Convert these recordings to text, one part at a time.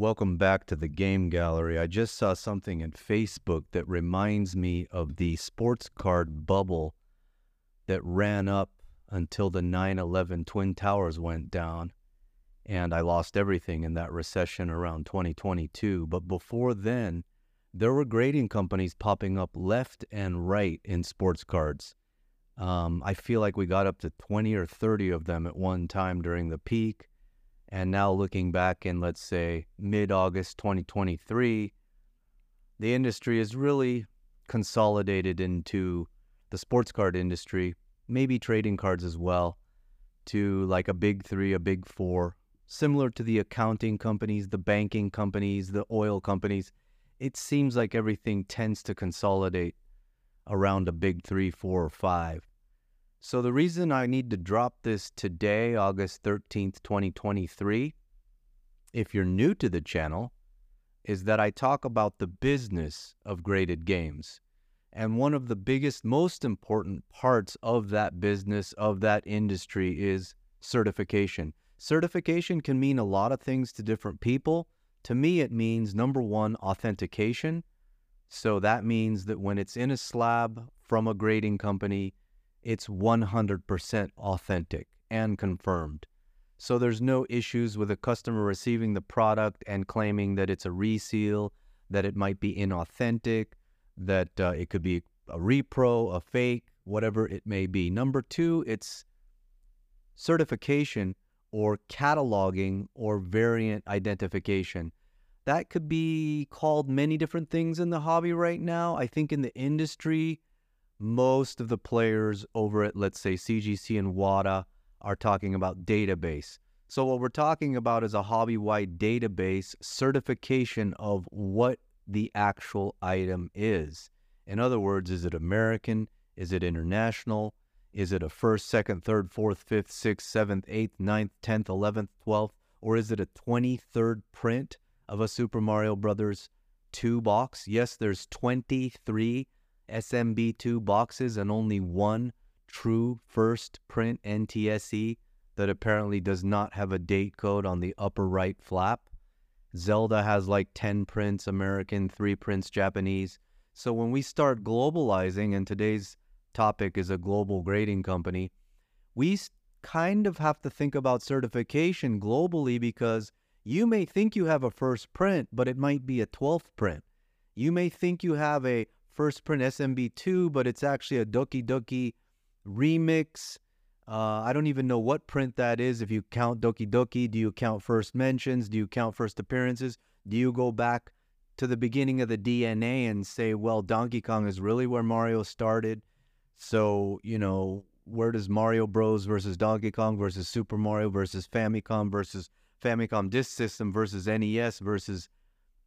Welcome back to the game gallery. I just saw something in Facebook that reminds me of the sports card bubble that ran up until the 9 11 Twin Towers went down. And I lost everything in that recession around 2022. But before then, there were grading companies popping up left and right in sports cards. Um, I feel like we got up to 20 or 30 of them at one time during the peak. And now looking back in, let's say, mid August 2023, the industry is really consolidated into the sports card industry, maybe trading cards as well, to like a big three, a big four, similar to the accounting companies, the banking companies, the oil companies. It seems like everything tends to consolidate around a big three, four, or five. So, the reason I need to drop this today, August 13th, 2023, if you're new to the channel, is that I talk about the business of graded games. And one of the biggest, most important parts of that business, of that industry, is certification. Certification can mean a lot of things to different people. To me, it means number one, authentication. So that means that when it's in a slab from a grading company, it's 100% authentic and confirmed. So there's no issues with a customer receiving the product and claiming that it's a reseal, that it might be inauthentic, that uh, it could be a repro, a fake, whatever it may be. Number two, it's certification or cataloging or variant identification. That could be called many different things in the hobby right now. I think in the industry, most of the players over at, let's say, CGC and WATA are talking about database. So, what we're talking about is a hobby wide database certification of what the actual item is. In other words, is it American? Is it international? Is it a first, second, third, fourth, fifth, sixth, seventh, eighth, ninth, tenth, eleventh, twelfth? Or is it a 23rd print of a Super Mario Brothers 2 box? Yes, there's 23 SMB2 boxes and only one true first print NTSC that apparently does not have a date code on the upper right flap. Zelda has like 10 prints American, 3 prints Japanese. So when we start globalizing, and today's topic is a global grading company, we kind of have to think about certification globally because you may think you have a first print, but it might be a 12th print. You may think you have a first print SMB2, but it's actually a Doki Doki remix. Uh, I don't even know what print that is. If you count Doki Doki, do you count first mentions? Do you count first appearances? Do you go back to the beginning of the DNA and say, well, Donkey Kong is really where Mario started? So, you know, where does Mario Bros versus Donkey Kong versus Super Mario versus Famicom versus Famicom Disk System versus NES versus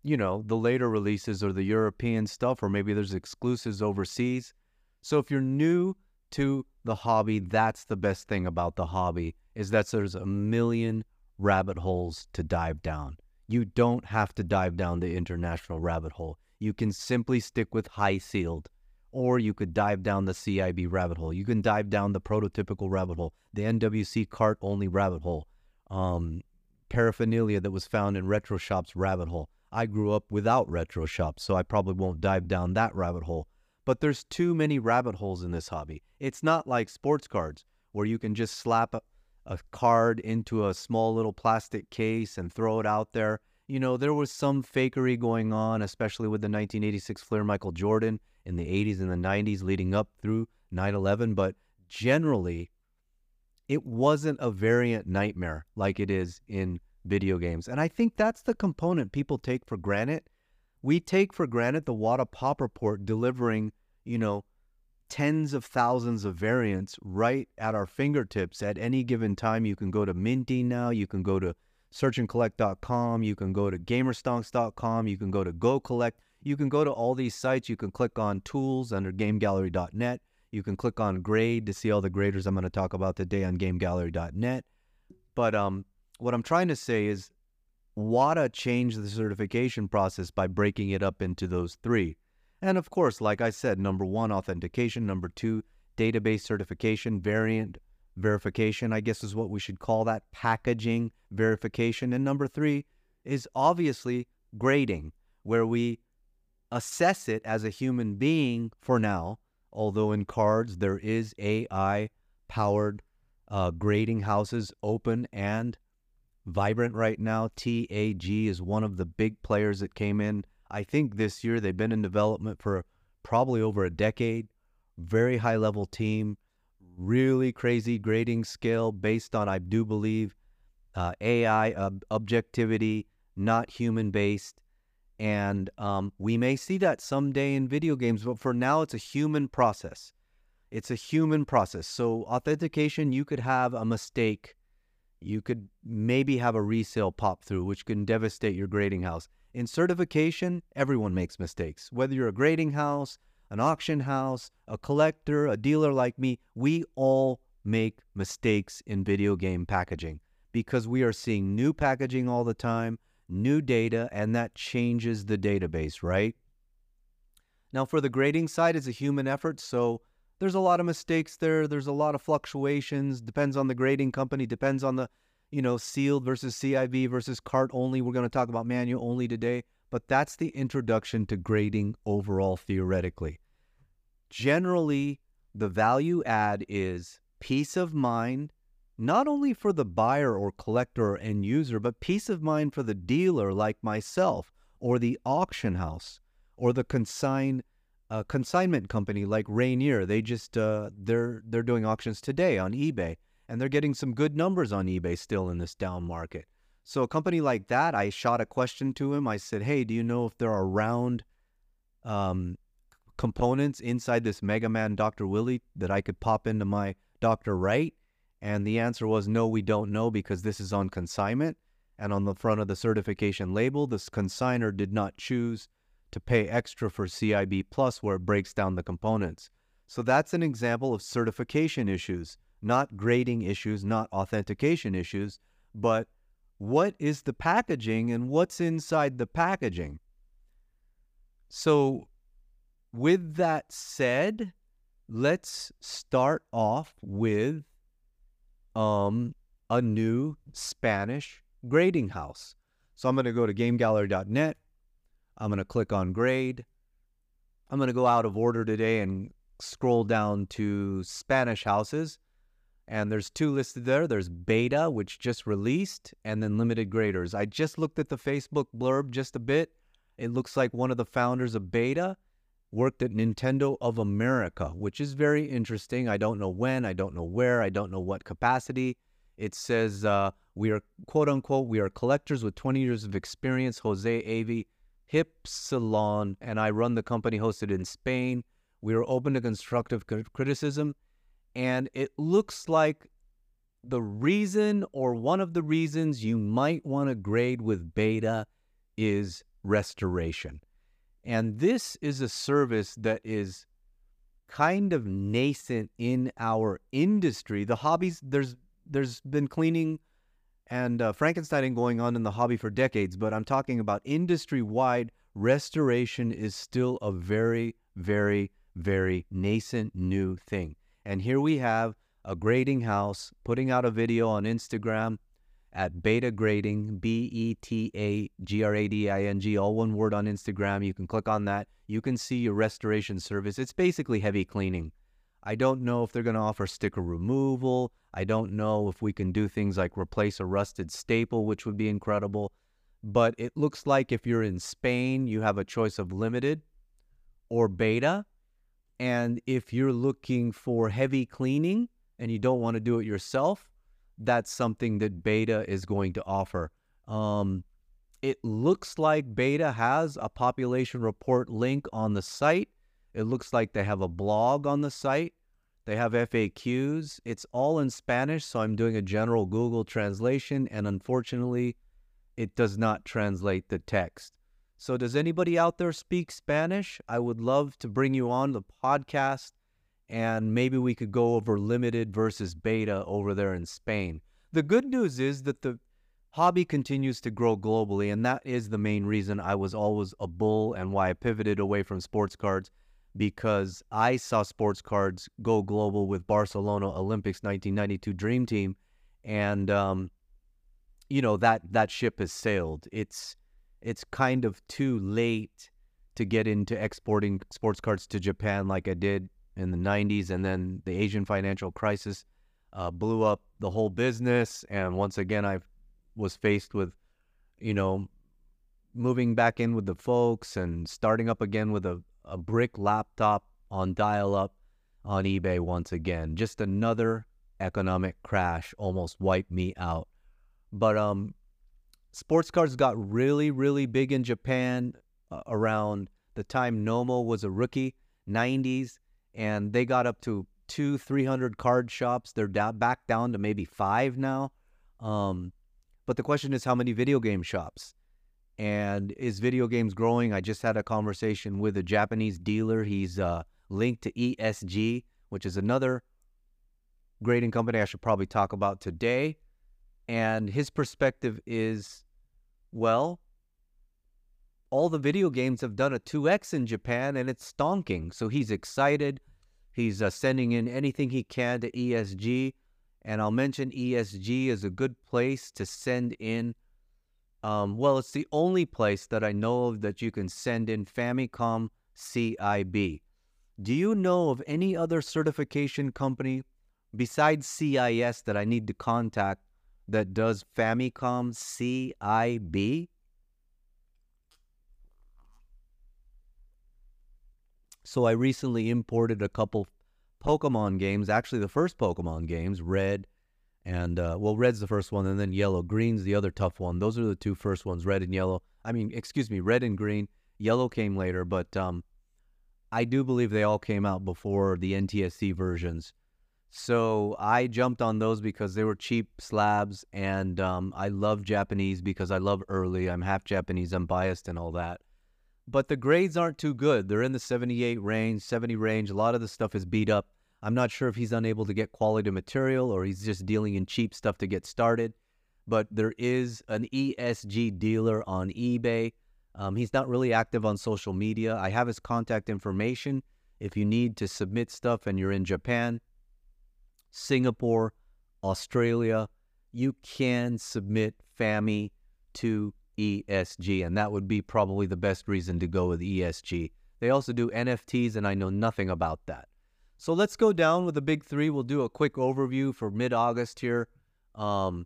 you know, the later releases or the European stuff, or maybe there's exclusives overseas. So if you're new to the hobby, that's the best thing about the hobby is that there's a million rabbit holes to dive down. You don't have to dive down the international rabbit hole. You can simply stick with high sealed, or you could dive down the CIB rabbit hole. You can dive down the prototypical rabbit hole, the NWC cart only rabbit hole, um, paraphernalia that was found in retro shops rabbit hole. I grew up without retro shops, so I probably won't dive down that rabbit hole. But there's too many rabbit holes in this hobby. It's not like sports cards where you can just slap a, card into a small little plastic case and throw it out there. You know, there was some fakery going on, especially with the 1986 Fleer Michael Jordan in the 80s and the 90s leading up through 9 11. But generally, it wasn't a variant nightmare like it is in video games. And I think that's the component people take for granted. We take for granted the WATA Pop Report delivering, you know, tens of thousands of variants right at our fingertips at any given time. You can go to Minty now, you can go to searchandcollect.com, you can go to gamerstonks.com, you can go to Go Collect, you can go to all these sites, you can click on tools under gamegallery.net, you can click on grade to see all the graders I'm going to talk about today on gamegallery.net. But um what I'm trying to say is WATA changed the certification process by breaking it up into those three. And of course, like I said, number one, authentication. Number two, database certification, variant verification, I guess is what we should call that, packaging verification. And number three, is obviously grading, where we assess it as a human being for now, although in cards there is AI powered uh, grading houses open and vibrant right now. TAG is one of the big players that came in. I think this year they've been in development for probably over a decade. Very high level team, really crazy grading scale based on, I do believe, uh, AI ob- objectivity, not human based. And um, we may see that someday in video games, but for now, it's a human process. It's a human process. So, authentication, you could have a mistake. You could maybe have a resale pop through, which can devastate your grading house. In certification, everyone makes mistakes. Whether you're a grading house, an auction house, a collector, a dealer like me, we all make mistakes in video game packaging because we are seeing new packaging all the time, new data, and that changes the database, right? Now, for the grading side, it's a human effort, so there's a lot of mistakes there. There's a lot of fluctuations. Depends on the grading company. Depends on the, you know, sealed versus CIB versus cart only. We're going to talk about manual only today, but that's the introduction to grading overall theoretically. Generally, the value add is peace of mind, not only for the buyer or collector or end user, but peace of mind for the dealer like myself or the auction house or the consign uh, consignment company like Rainier. They just uh, they're they're doing auctions today on eBay, and they're getting some good numbers on eBay still in this down market. So a company like that, I shot a question to him. I said, "Hey, do you know if there are round um, components inside this Mega Man Dr. Willy that I could pop into my Dr. Wright?" And the answer was, "No, we don't know because this is on consignment." And on the front of the certification label, this consigner did not choose to pay extra for CIB Plus where it breaks down the components. So that's an example of certification issues, not grading issues, not authentication issues, but what is the packaging and what's inside the packaging. So, with that said, let's start off with um, a new Spanish grading house. So I'm going to go to gamegallery.net I'm going to click on grade. I'm going to go out of order today and scroll down to Spanish houses. And there's two listed there. There's beta, which just released, and then limited graders. I just looked at the Facebook blurb just a bit. It looks like one of the founders of beta worked at Nintendo of America, which is very interesting. I don't know when, I don't know where, I don't know what capacity. It says uh, we are quote unquote we are collectors with 20 years of experience. Jose Avi Hip salon, and I run the company hosted in Spain. We are open to constructive criticism, and it looks like the reason or one of the reasons you might want to grade with beta is restoration. And this is a service that is kind of nascent in our industry. The hobbies there's there's been cleaning and uh, Frankenstein going on in the hobby for decades, but I'm talking about industry wide restoration is still a very, very, very nascent new thing. And here we have a grading house putting out a video on Instagram at Beta Grading, B E T A G R A D I N G, all one word on Instagram. You can click on that. You can see your restoration service. It's basically heavy cleaning. I don't know if they're going to offer sticker removal. I don't know if we can do things like replace a rusted staple, which would be incredible. But it looks like if you're in Spain, you have a choice of limited or beta. And if you're looking for heavy cleaning and you don't want to do it yourself, that's something that beta is going to offer. Um, it looks like beta has a population report link on the site. It looks like they have a blog on the site. They have FAQs. It's all in Spanish, so I'm doing a general Google translation, and unfortunately, it does not translate the text. So, does anybody out there speak Spanish? I would love to bring you on the podcast, and maybe we could go over limited versus beta over there in Spain. The good news is that the hobby continues to grow globally, and that is the main reason I was always a bull and why I pivoted away from sports cards because I saw sports cards go global with Barcelona Olympics 1992 Dream Team. And, um, you know that that ship has sailed. It's it's kind of too late to get into exporting sports cards to Japan like I did in the 90s and then the Asian financial crisis uh, blew up the whole business and once again I was faced with you know moving back in with the folks and starting up again with a, a brick laptop on dial up on eBay once again. Just another economic crash almost wiped me out. But um, sports cards got really, really big in Japan uh, around the time Nomo was a rookie, 90s, and they got up to two, 300 card shops. They're back down to maybe five now. Um, but the question is, how many video game shops? And is video games growing? I just had a conversation with a Japanese dealer. He's uh, linked to ESG, which is another grading company I should probably talk about today. And his perspective is well, all the video games have done a 2x in Japan and it's stonking. So he's excited. He's uh, sending in anything he can to ESG. And I'll mention ESG is a good place to send in um, well, it's the only place that I know of that you can send in Famicom CIB. Do you know of any other certification company besides CIS that I need to contact that does Famicom CIB? So I recently imported a couple Pokemon games, actually the first Pokemon games, Red and uh, well, red's the first one, and then yellow. Green's the other tough one. Those are the two first ones, red and yellow. I mean, excuse me, red and green. Yellow came later, but um, I do believe they all came out before the NTSC versions. So I jumped on those because they were cheap slabs, and um, I love Japanese because I love early. I'm half Japanese, I'm biased, and all that. But the grades aren't too good. They're in the 78 range, 70 range. A lot of the stuff is beat up. I'm not sure if he's unable to get quality material or he's just dealing in cheap stuff to get started. But there is an ESG dealer on eBay. Um, he's not really active on social media. I have his contact information if you need to submit stuff and you're in Japan, Singapore, Australia. You can submit FAMI to ESG, and that would be probably the best reason to go with ESG. They also do NFTs, and I know nothing about that. So let's go down with the big three. We'll do a quick overview for mid August here. Um,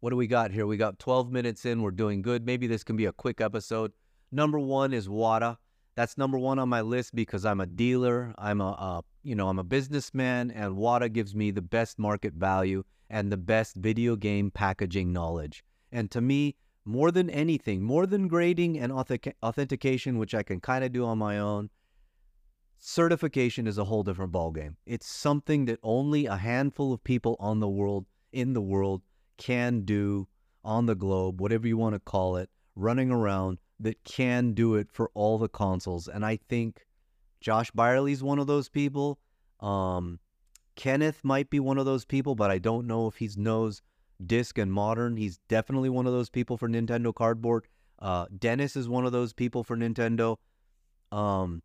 what do we got here? We got 12 minutes in. We're doing good. Maybe this can be a quick episode. Number one is WATA. That's number one on my list because I'm a dealer. I'm a, you know, I'm a businessman, and WATA gives me the best market value and the best video game packaging knowledge. And to me, more than anything, more than grading and authentic- authentication, which I can kind of do on my own, certification is a whole different ballgame. It's something that only a handful of people on the world, in the world, can do on the globe, whatever you want to call it, running around that can do it for all the consoles. And I think Josh Byerly's one of those people. Um, Kenneth might be one of those people, but I don't know if he knows disc and modern. He's definitely one of those people for Nintendo Cardboard. Uh, Dennis is one of those people for Nintendo. Um,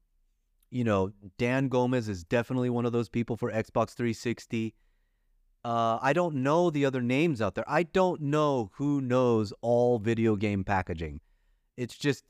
you know, Dan Gomez is definitely one of those people for Xbox 360. Uh, I don't know the other names out there. I don't know who knows all video game packaging. It's just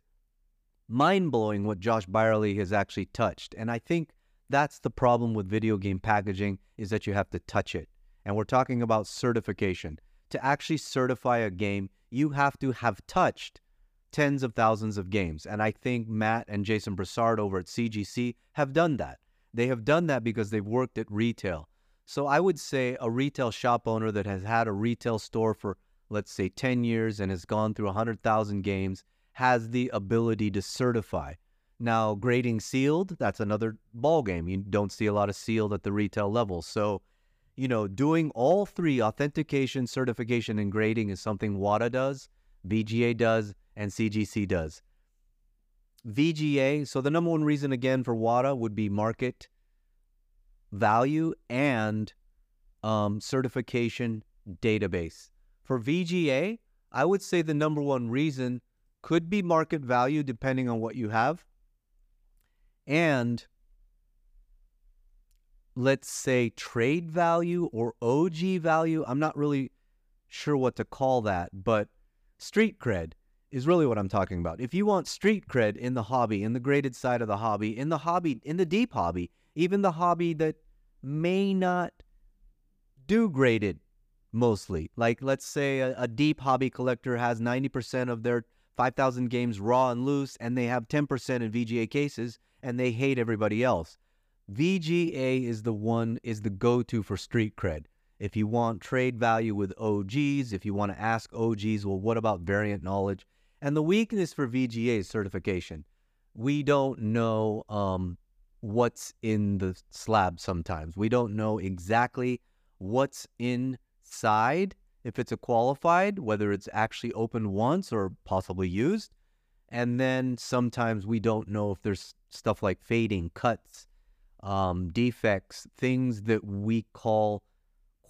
mind blowing what Josh Byerly has actually touched. And I think that's the problem with video game packaging is that you have to touch it. And we're talking about certification. To actually certify a game, you have to have touched tens of thousands of games. And I think Matt and Jason Broussard over at CGC have done that. They have done that because they've worked at retail. So I would say a retail shop owner that has had a retail store for, let's say, 10 years and has gone through 100,000 games has the ability to certify. Now, grading sealed, that's another ballgame. You don't see a lot of sealed at the retail level. So, you know, doing all three authentication, certification, and grading is something WATA does, VGA does, and CGC does. VGA, so the number one reason again for WATA would be market value and um, certification database. For VGA, I would say the number one reason could be market value depending on what you have. And let's say trade value or OG value. I'm not really sure what to call that, but street cred is really what I'm talking about. If you want street cred in the hobby, in the graded side of the hobby, in the hobby, in the deep hobby, even the hobby that may not do graded mostly. Like let's say a, a deep hobby collector has 90% of their 5,000 games raw and loose, and they have 10% in VGA cases, and they hate everybody else. VGA is the one is the go-to for street cred. If you want trade value with OGs, if you want to ask OGs, well, what about variant knowledge? And the weakness for VGA certification. We don't know um, what's in the slab sometimes. We don't know exactly what's inside, if it's a qualified, whether it's actually opened once or possibly used. And then sometimes we don't know if there's stuff like fading, cuts, um, defects, things that we call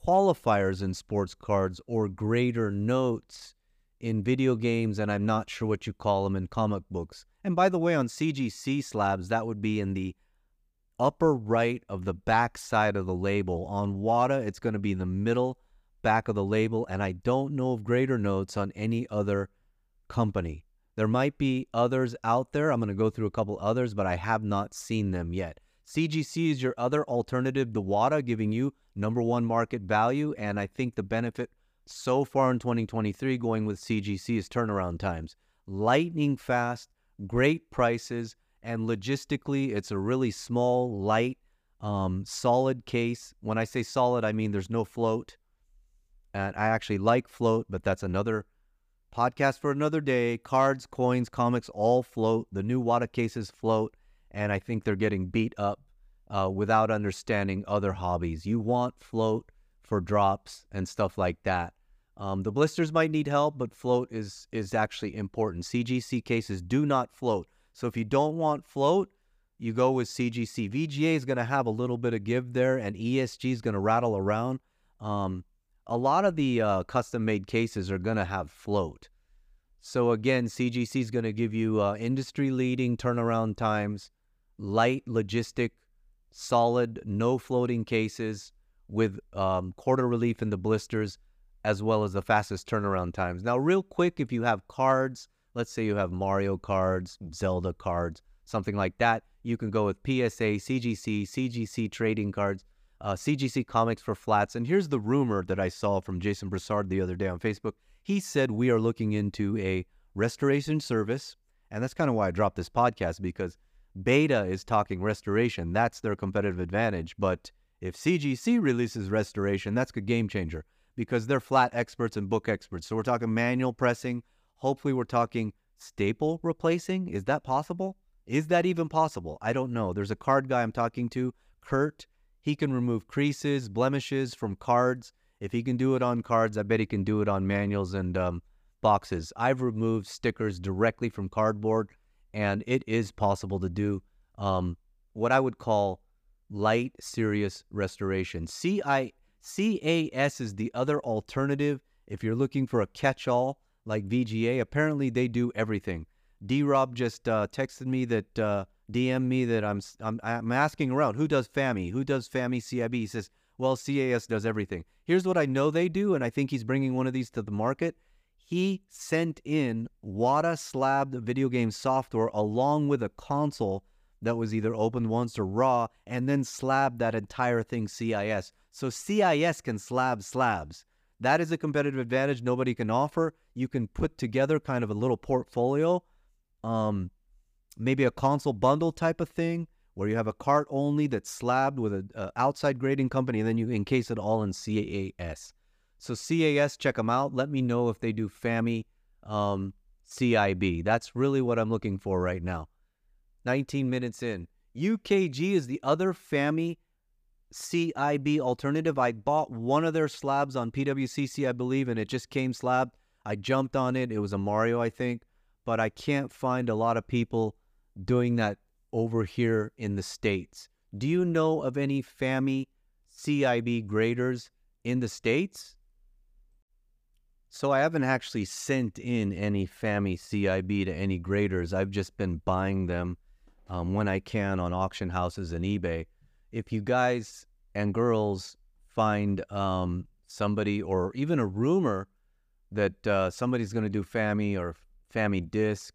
qualifiers in sports cards or grader notes in video games, and I'm not sure what you call them in comic books. And by the way, on CGC slabs, that would be in the upper right of the back side of the label. On WATA, it's going to be the middle back of the label, and I don't know of grader notes on any other company. There might be others out there. I'm going to go through a couple others, but I have not seen them yet. CGC is your other alternative to WATA, giving you number one market value. And I think the benefit so far in 2023 going with CGC is turnaround times. Lightning fast, great prices, and logistically, it's a really small, light, um, solid case. When I say solid, I mean there's no float. And I actually like float, but that's another podcast for another day. Cards, coins, comics all float. The new WATA cases float and I think they're getting beat up uh, without understanding other hobbies. You want float for drops and stuff like that. Um, the blisters might need help, but float is is actually important. CGC cases do not float, so if you don't want float, you go with CGC. VGA is going to have a little bit of give there, and ESG is going to rattle around. Um, a lot of the uh, custom-made cases are going to have float. So again, CGC is going to give you uh, industry-leading turnaround times light logistic, solid, no floating cases with um, quarter relief in the blisters, as well as the fastest turnaround times. Now, real quick, if you have cards, let's say you have Mario cards, Zelda cards, something like that, you can go with PSA, CGC, CGC trading cards, uh, CGC comics for flats. And here's the rumor that I saw from Jason Broussard the other day on Facebook. He said we are looking into a restoration service. And that's kind of why I dropped this podcast because Beta is talking restoration. That's their competitive advantage. But if CGC releases restoration, that's a game changer because they're flat experts and book experts. So we're talking manual pressing. Hopefully, we're talking staple replacing. Is that possible? Is that even possible? I don't know. There's a card guy I'm talking to, Kurt. He can remove creases, blemishes from cards. If he can do it on cards, I bet he can do it on manuals and um, boxes. I've removed stickers directly from cardboard and it is possible to do um, what I would call light serious restoration. CI, CAS is the other alternative if you're looking for a catch-all like VGA. Apparently, they do everything. D Rob just uh, texted me that uh, DM me that I'm, I'm I'm asking around who does FAMI, who does FAMI CIB. He says, well, CAS does everything. Here's what I know they do, and I think he's bringing one of these to the market he sent in WATA slabbed video game software along with a console that was either open once or raw, and then slabbed that entire thing CIS. So CIS can slab slabs. That is a competitive advantage nobody can offer. You can put together kind of a little portfolio, um, maybe a console bundle type of thing where you have a cart only that's slabbed with an outside grading company, and then you encase it all in CAS. So CAS, check them out. Let me know if they do FAMI um, CIB. That's really what I'm looking for right now. 19 minutes in. UKG is the other FAMI CIB alternative. I bought one of their slabs on PWCC, I believe, and it just came slabbed. I jumped on it. It was a Mario, I think, but I can't find a lot of people doing that over here in the States. Do you know of any FAMI CIB graders in the States? So I haven't actually sent in any FAMI CIB to any graders. I've just been buying them um, when I can on auction houses and eBay. If you guys and girls find um, somebody or even a rumor that uh, somebody's going to do Fami or Fami disc.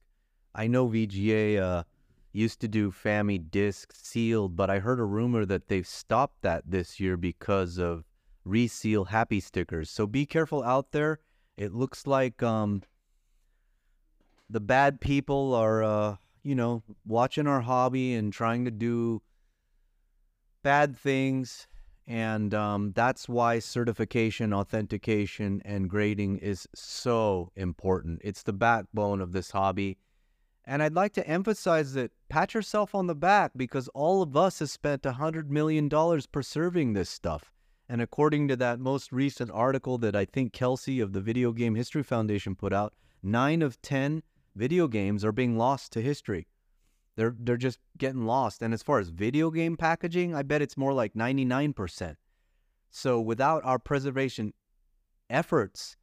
I know VGA uh, used to do Fami disc sealed, but I heard a rumor that they've stopped that this year because of reseal happy stickers. So be careful out there. It looks like um, the bad people are, uh, you know, watching our hobby and trying to do bad things. And um, that's why certification, authentication, and grading is so important. It's the backbone of this hobby. And I'd like to emphasize that pat yourself on the back because all of us have spent $100 million preserving this stuff. And according to that most recent article that I think Kelsey of the Video Game History Foundation put out, nine of 10 video games are being lost to history. They're, they're just getting lost. And as far as video game packaging, I bet it's more like 99%. So without our preservation efforts,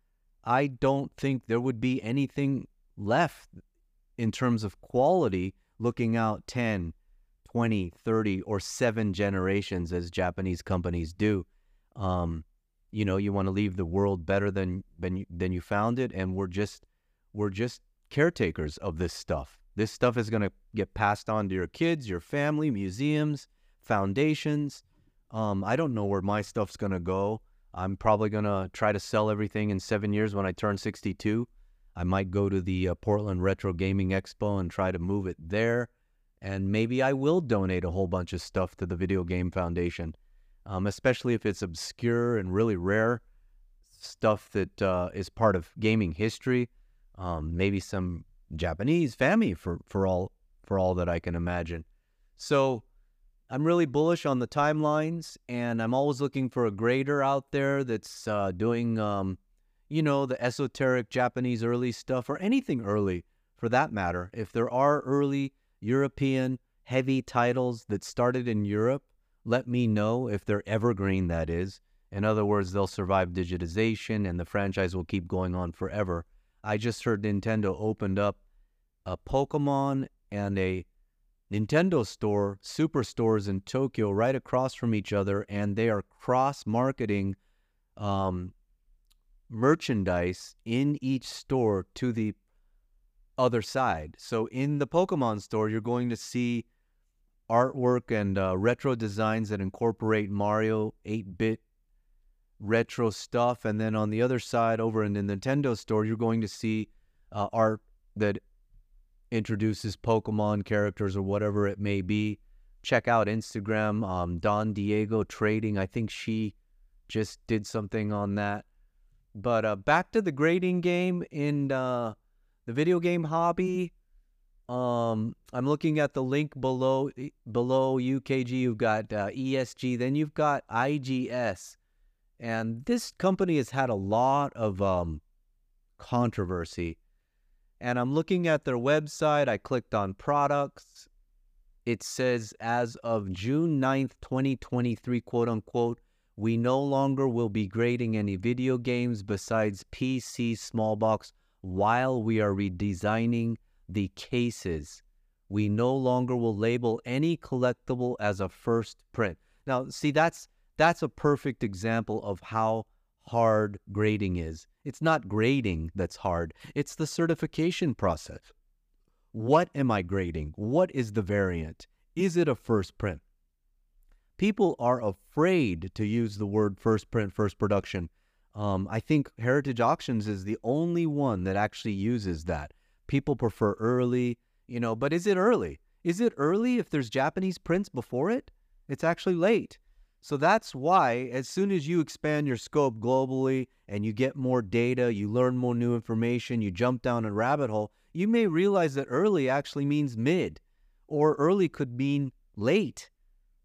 I don't think there would be anything left in terms of quality looking out 10, 20, 30, or seven generations as Japanese companies do. Um, you know, you want to leave the world better than than you, than you found it, and we're just we're just caretakers of this stuff. This stuff is going to get passed on to your kids, your family, museums, foundations. Um, I don't know where my stuff's going to go. I'm probably going to try to sell everything in seven years when I turn 62. I might go to the uh, Portland Retro Gaming Expo and try to move it there. And maybe I will donate a whole bunch of stuff to the Video Game Foundation um, especially if it's obscure and really rare stuff that uh, is part of gaming history. Um, maybe some Japanese Fami for for all for all that I can imagine. So I'm really bullish on the timelines, and I'm always looking for a grader out there that's uh, doing, um, you know, the esoteric Japanese early stuff or anything early for that matter. If there are early European heavy titles that started in Europe let me know if they're evergreen, that is. In other words, they'll survive digitization and the franchise will keep going on forever. I just heard Nintendo opened up a Pokemon and a Nintendo store, superstores in Tokyo, right across from each other, and they are cross marketing um, merchandise in each store to the other side. So in the Pokemon store, you're going to see artwork and uh, retro designs that incorporate Mario 8 bit retro stuff. And then on the other side, over in the Nintendo store, you're going to see uh, art that introduces Pokemon characters or whatever it may be. Check out Instagram, um, Don Diego Trading. I think she just did something on that. But uh, back to the grading game in uh, the video game hobby. Um, I'm looking at the link below below UKG. You've got uh, ESG, then you've got IGS, and this company has had a lot of um, controversy. And I'm looking at their website. I clicked on products. It says as of June 9th, 2023, quote unquote, we no longer will be grading any video games besides PC small box while we are redesigning the cases. We no longer will label any collectible as a first print. Now, see, that's that's a perfect example of how hard grading is. It's not grading that's hard, it's the certification process. What am I grading? What is the variant? Is it a first print? People are afraid to use the word first print, first production. Um, I think Heritage Auctions is the only one that actually uses that. People prefer early, you know, but is it early? Is it early if there's Japanese prints before it? It's actually late. So that's why, as soon as you expand your scope globally and you get more data, you learn more new information, you jump down a rabbit hole, you may realize that early actually means mid, or early could mean late.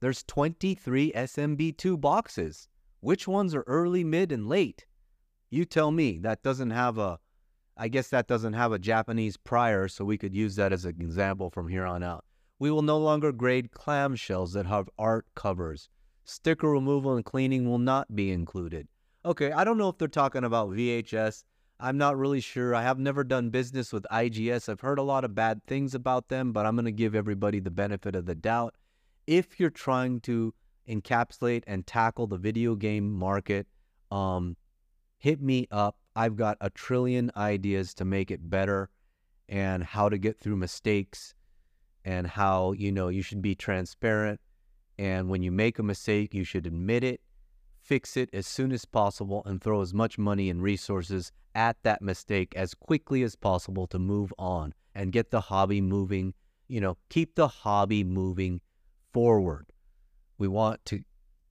There's 23 SMB2 boxes. Which ones are early, mid, and late? You tell me. That doesn't have a I guess that doesn't have a Japanese prior, so we could use that as an example from here on out. We will no longer grade clamshells that have art covers. Sticker removal and cleaning will not be included. Okay, I don't know if they're talking about VHS. I'm not really sure. I have never done business with IGS. I've heard a lot of bad things about them, but I'm going to give everybody the benefit of the doubt. If you're trying to encapsulate and tackle the video game market, um, hit me up. I've got a trillion ideas to make it better and how to get through mistakes and how, you know, you should be transparent. And when you make a mistake, you should admit it, fix it as soon as possible, and throw as much money and resources at that mistake as quickly as possible to move on and get the hobby moving. You know, keep the hobby moving forward. We want to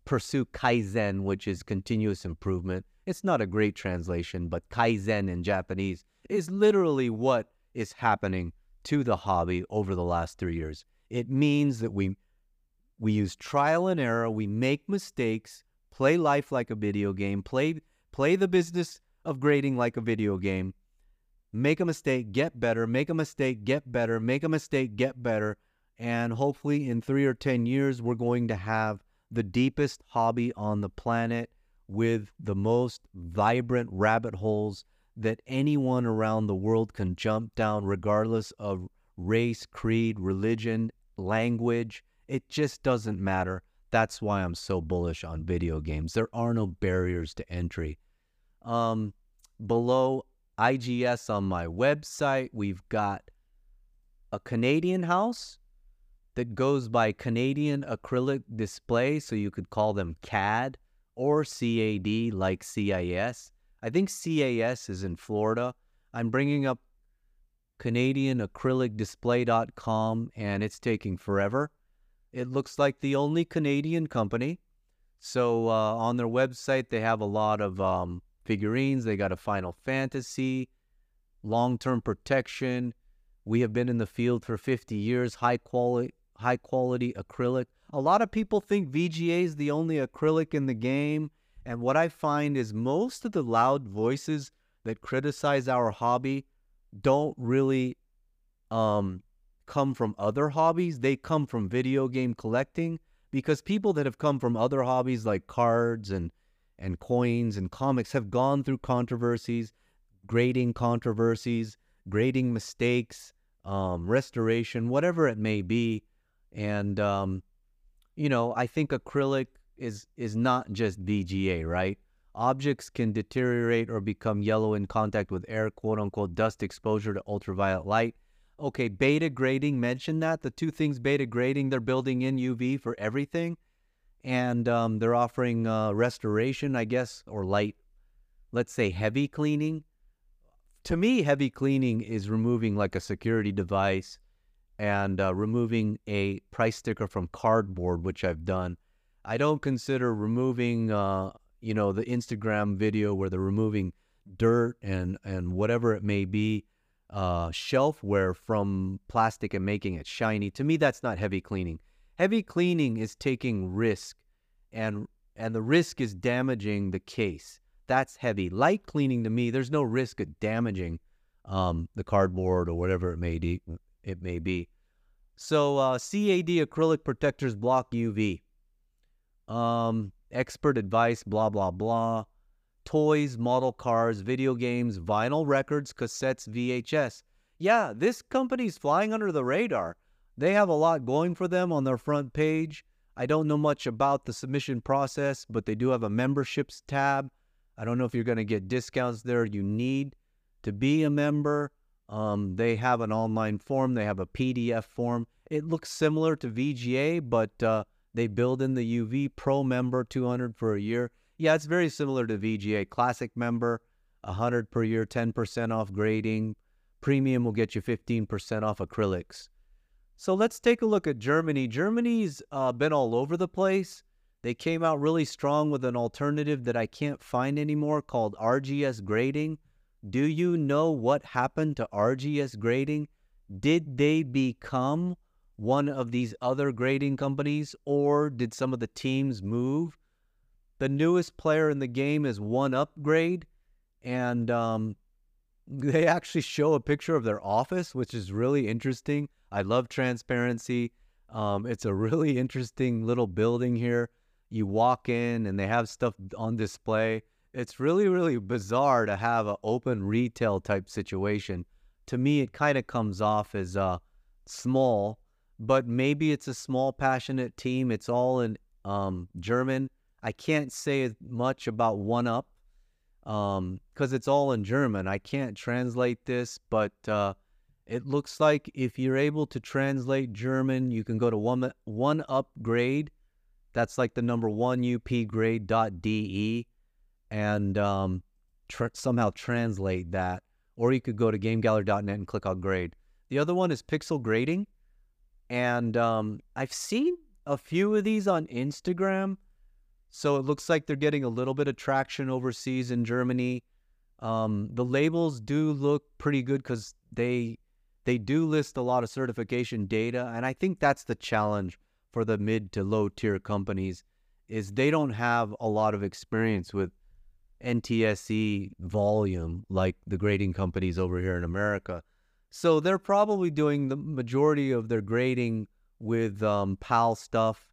pursue Kaizen, which is continuous improvement. It's not a great translation, but Kaizen in Japanese is literally what is happening to the hobby over the last three years. It means that we we use trial and error, we make mistakes, play life like a video game, play play the business of grading like a video game. Make a mistake, get better, make a mistake, get better, make a mistake, get better, and hopefully in 3 or 10 years we're going to have the deepest hobby on the planet with the most vibrant rabbit holes that anyone around the world can jump down, regardless of race, creed, religion, language. It just doesn't matter. That's why I'm so bullish on video games. There are no barriers to entry. Um, below IGS on my website, we've got a Canadian house that goes by Canadian Acrylic Display, so you could call them CAD or CAD like CIS. I think CAS is in Florida. I'm bringing up CanadianAcrylicDisplay.com and it's taking forever. It looks like the only Canadian company. So uh, on their website, they have a lot of um, figurines. They got a Final Fantasy, long term protection. We have been in the field for 50 years, high quality, high quality acrylic. A lot of people think VGA is the only acrylic in the game. And what I find is most of the loud voices that criticize our hobby don't really um, come from other hobbies. They come from video game collecting because people that have come from other hobbies like cards and and coins and comics have gone through controversies, grading controversies, grading mistakes, um, restoration, whatever it may be. And um, you know, I think acrylic is is not just VGA, right? Objects can deteriorate or become yellow in contact with air, quote unquote, dust exposure to ultraviolet light. Okay, beta grading mentioned that. The two things beta grading, they're building in UV for everything. And um, they're offering uh, restoration, I guess, or light, let's say heavy cleaning. To me, heavy cleaning is removing like a security device and uh, removing a price sticker from cardboard, which I've done. I don't consider removing, uh, you know, the Instagram video where they're removing dirt and and whatever it may be, uh, shelfware from plastic and making it shiny. To me, that's not heavy cleaning. Heavy cleaning is taking risk, and and the risk is damaging the case. That's heavy. Light cleaning to me, there's no risk of damaging um, the cardboard or whatever it may be it may be. So uh, CAD acrylic protectors block UV. Um, expert advice, blah blah blah. Toys, model cars, video games, vinyl records, cassettes, VHS. Yeah, this company's flying under the radar. They have a lot going for them on their front page. I don't know much about the submission process, but they do have a memberships tab. I don't know if you're going to get discounts there. You need to be a member. Um, they have an online form, they have a PDF form. It looks similar to VGA, but uh, they build in the UV Pro member 200 for a year. Yeah, it's very similar to VGA. Classic member, 100 per year, 10% off grading. Premium will get you 15% off acrylics. So let's take a look at Germany. Germany's uh, been all over the place. They came out really strong with an alternative that I can't find anymore called RGS grading. Do you know what happened to RGS grading? Did they become one of these other grading companies or did some of the teams move? The newest player in the game is One Upgrade, and um, they actually show a picture of their office, which is really interesting. I love transparency. Um, it's a really interesting little building here. You walk in and they have stuff on display it's really really bizarre to have an open retail type situation to me it kind of comes off as uh small but maybe it's a small passionate team it's all in um german I can't say much about One Up because um, it's all in German. I can't translate this, but uh, it looks like if you're able to translate German, you can go to one one upgrade. That's like the number one upgrade.de and um, tr- somehow translate that. Or you could go to gamegallery.net and click on grade. The other one is pixel grading. And um, I've seen a few of these on Instagram. So it looks like they're getting a little bit of traction overseas in Germany. Um, the labels do look pretty good because they they do list a lot of certification data, and I think that's the challenge for the mid to low tier companies is they don't have a lot of experience with NTSC volume like the grading companies over here in America. So they're probably doing the majority of their grading with um, PAL stuff.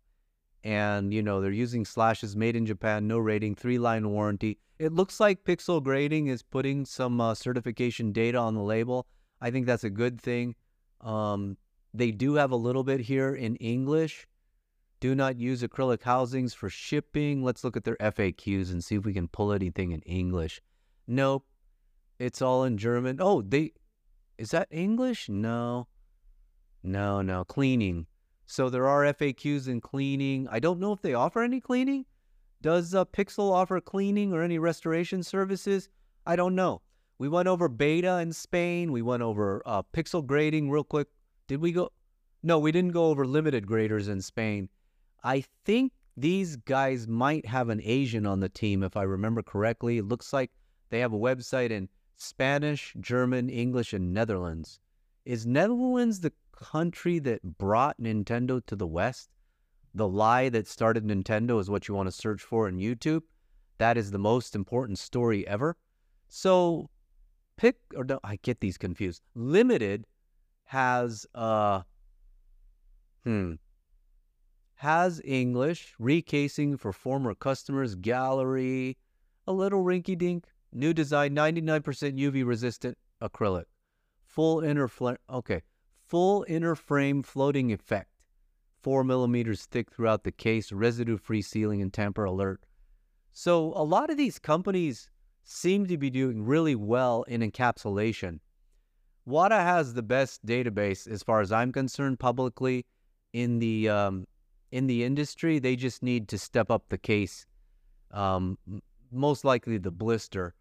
And, you know, they're using slashes made in Japan, no rating, three line warranty. It looks like Pixel Grading is putting some uh, certification data on the label. I think that's a good thing. Um, they do have a little bit here in English. Do not use acrylic housings for shipping. Let's look at their FAQs and see if we can pull anything in English. Nope. It's all in German. Oh, they is that English? No. No, no. Cleaning. So there are FAQs in cleaning. I don't know if they offer any cleaning. Does uh, Pixel offer cleaning or any restoration services? I don't know. We went over beta in Spain. We went over uh, pixel grading real quick. Did we go? No, we didn't go over limited graders in Spain. I think these guys might have an Asian on the team, if I remember correctly. It looks like they have a website in Spanish, German, English, and Netherlands. Is Netherlands the country that brought Nintendo to the West? The lie that started Nintendo is what you want to search for in YouTube. That is the most important story ever. So pick or no, I get these confused. Limited has uh hmm has English recasing for former customers, gallery, a little rinky dink, new design, 99% UV resistant acrylic, full inner frame. Okay, full inner frame floating effect, four millimeters thick throughout the case, residue free sealing and tamper alert. So a lot of these companies seem to be doing really well in encapsulation. WATA has the best database, as far as I'm concerned, publicly in the um, in the industry. They just need to step up the case, um, most likely the blister.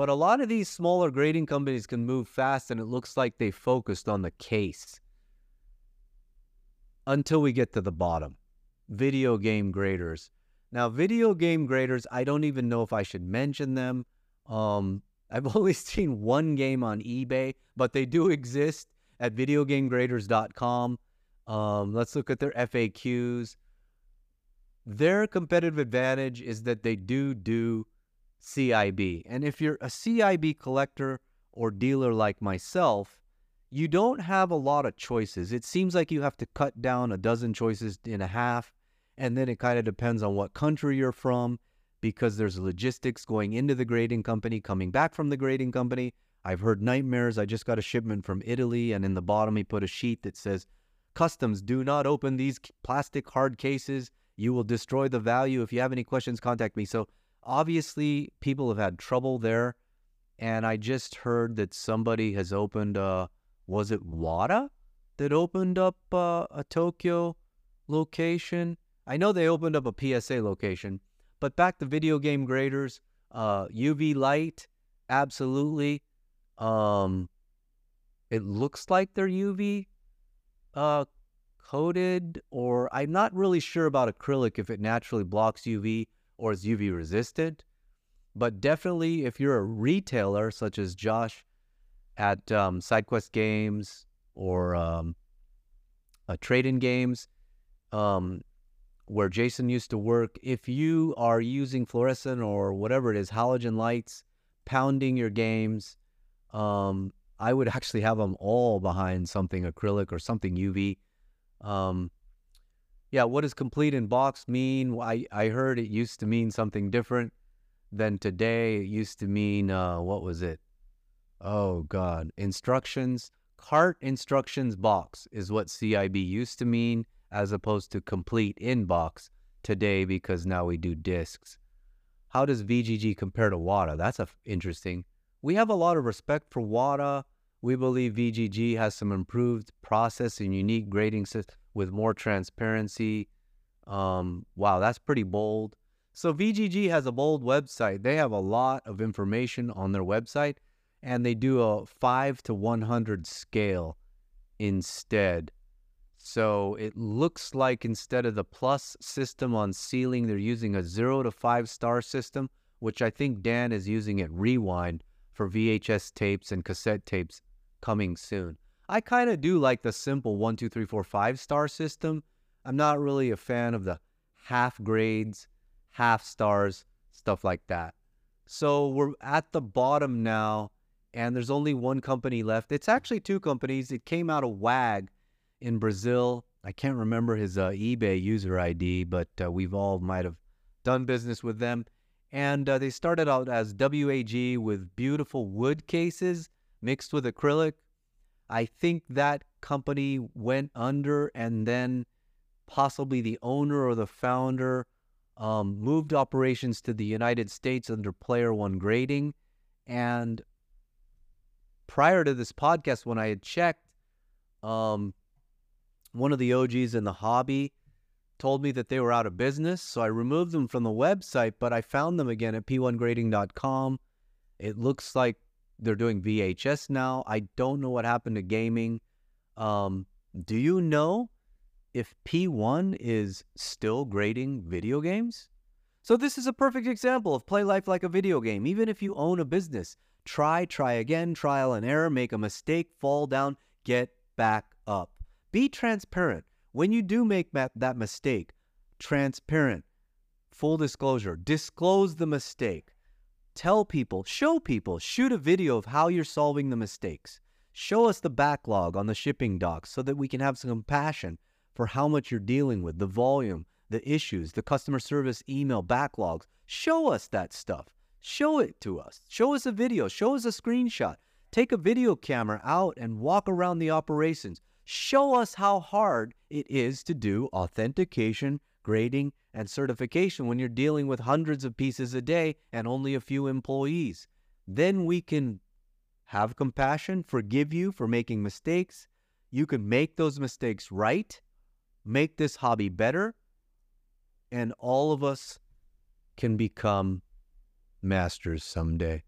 But a lot of these smaller grading companies can move fast, and it looks like they focused on the case until we get to the bottom. Video game graders. Now, video game graders, I don't even know if I should mention them. Um, I've only seen one game on eBay, but they do exist at videogamegraders.com. Um, let's look at their FAQs. Their competitive advantage is that they do do CIB. And if you're a CIB collector or dealer like myself, you don't have a lot of choices. It seems like you have to cut down a dozen choices in a half, and then it kind of depends on what country you're from because there's logistics going into the grading company, coming back from the grading company. I've heard nightmares. I just got a shipment from Italy, and in the bottom, he put a sheet that says, Customs, do not open these plastic hard cases. You will destroy the value. If you have any questions, contact me. So, obviously, people have had trouble there. And I just heard that somebody has opened, uh, was it WATA that opened up uh, a Tokyo location? I know they opened up a PSA location but back to video game graders, uh, UV light, absolutely. Um, it looks like they're UV uh, coated, or I'm not really sure about acrylic if it naturally blocks UV or is UV resistant. But definitely, if you're a retailer such as Josh at um, SideQuest Games or um, uh, Trade In Games, um, where Jason used to work, if you are using fluorescent or whatever it is, halogen lights, pounding your games, um, I would actually have them all behind something acrylic or something UV. Um, yeah, what does complete in box mean? I, I heard it used to mean something different than today. It used to mean, uh, what was it? Oh, God. Instructions. Cart instructions box is what CIB used to mean as opposed to complete inbox. today because now we do discs. How does VGG compare to WATA? That's a f- interesting. We have a lot of respect for WATA. We believe VGG has some improved process and unique grading system with more transparency. Um, wow, that's pretty bold. So VGG has a bold website. They have a lot of information on their website, and they do a five to one hundred scale instead. So it looks like instead of the plus system on ceiling, they're using a zero to five star system, which I think Dan is using at Rewind for VHS tapes and cassette tapes coming soon. I kind of do like the simple one, two, three, four, five star system. I'm not really a fan of the half grades, half stars, stuff like that. So we're at the bottom now, and there's only one company left. It's actually two companies. It came out of WAG in Brazil. I can't remember his uh, eBay user ID, but uh, we've all might have done business with them. And uh, they started out as WAG with beautiful wood cases mixed with acrylic. I think that company went under, and then possibly the owner or the founder um, moved operations to the United States under Player One grading. And prior to this podcast, when I had checked, um, one of the OGs in the hobby told me that they were out of business. So I removed them from the website, but I found them again at p1grading.com. It looks like they're doing VHS now. I don't know what happened to gaming. Um, do you know if P1 is still grading video games? So this is a perfect example of play life like a video game. Even if you own a business, try, try again, trial and error, make a mistake, fall down, get back up. Be transparent. When you do make that mistake, transparent, full disclosure, disclose the mistake. Tell people, show people, shoot a video of how you're solving the mistakes. Show us the backlog on the shipping docks so that we can have some compassion for how much you're dealing with, the volume, the issues, the customer service email backlogs. Show us that stuff. Show it to us. Show us a video. Show us a screenshot. Take a video camera out and walk around the operations. Show us how hard it is to do authentication, grading, and certification when you're dealing with hundreds of pieces a day and only a few employees. Then we can have compassion, forgive you for making mistakes. You can make those mistakes right, make this hobby better, and all of us can become masters someday.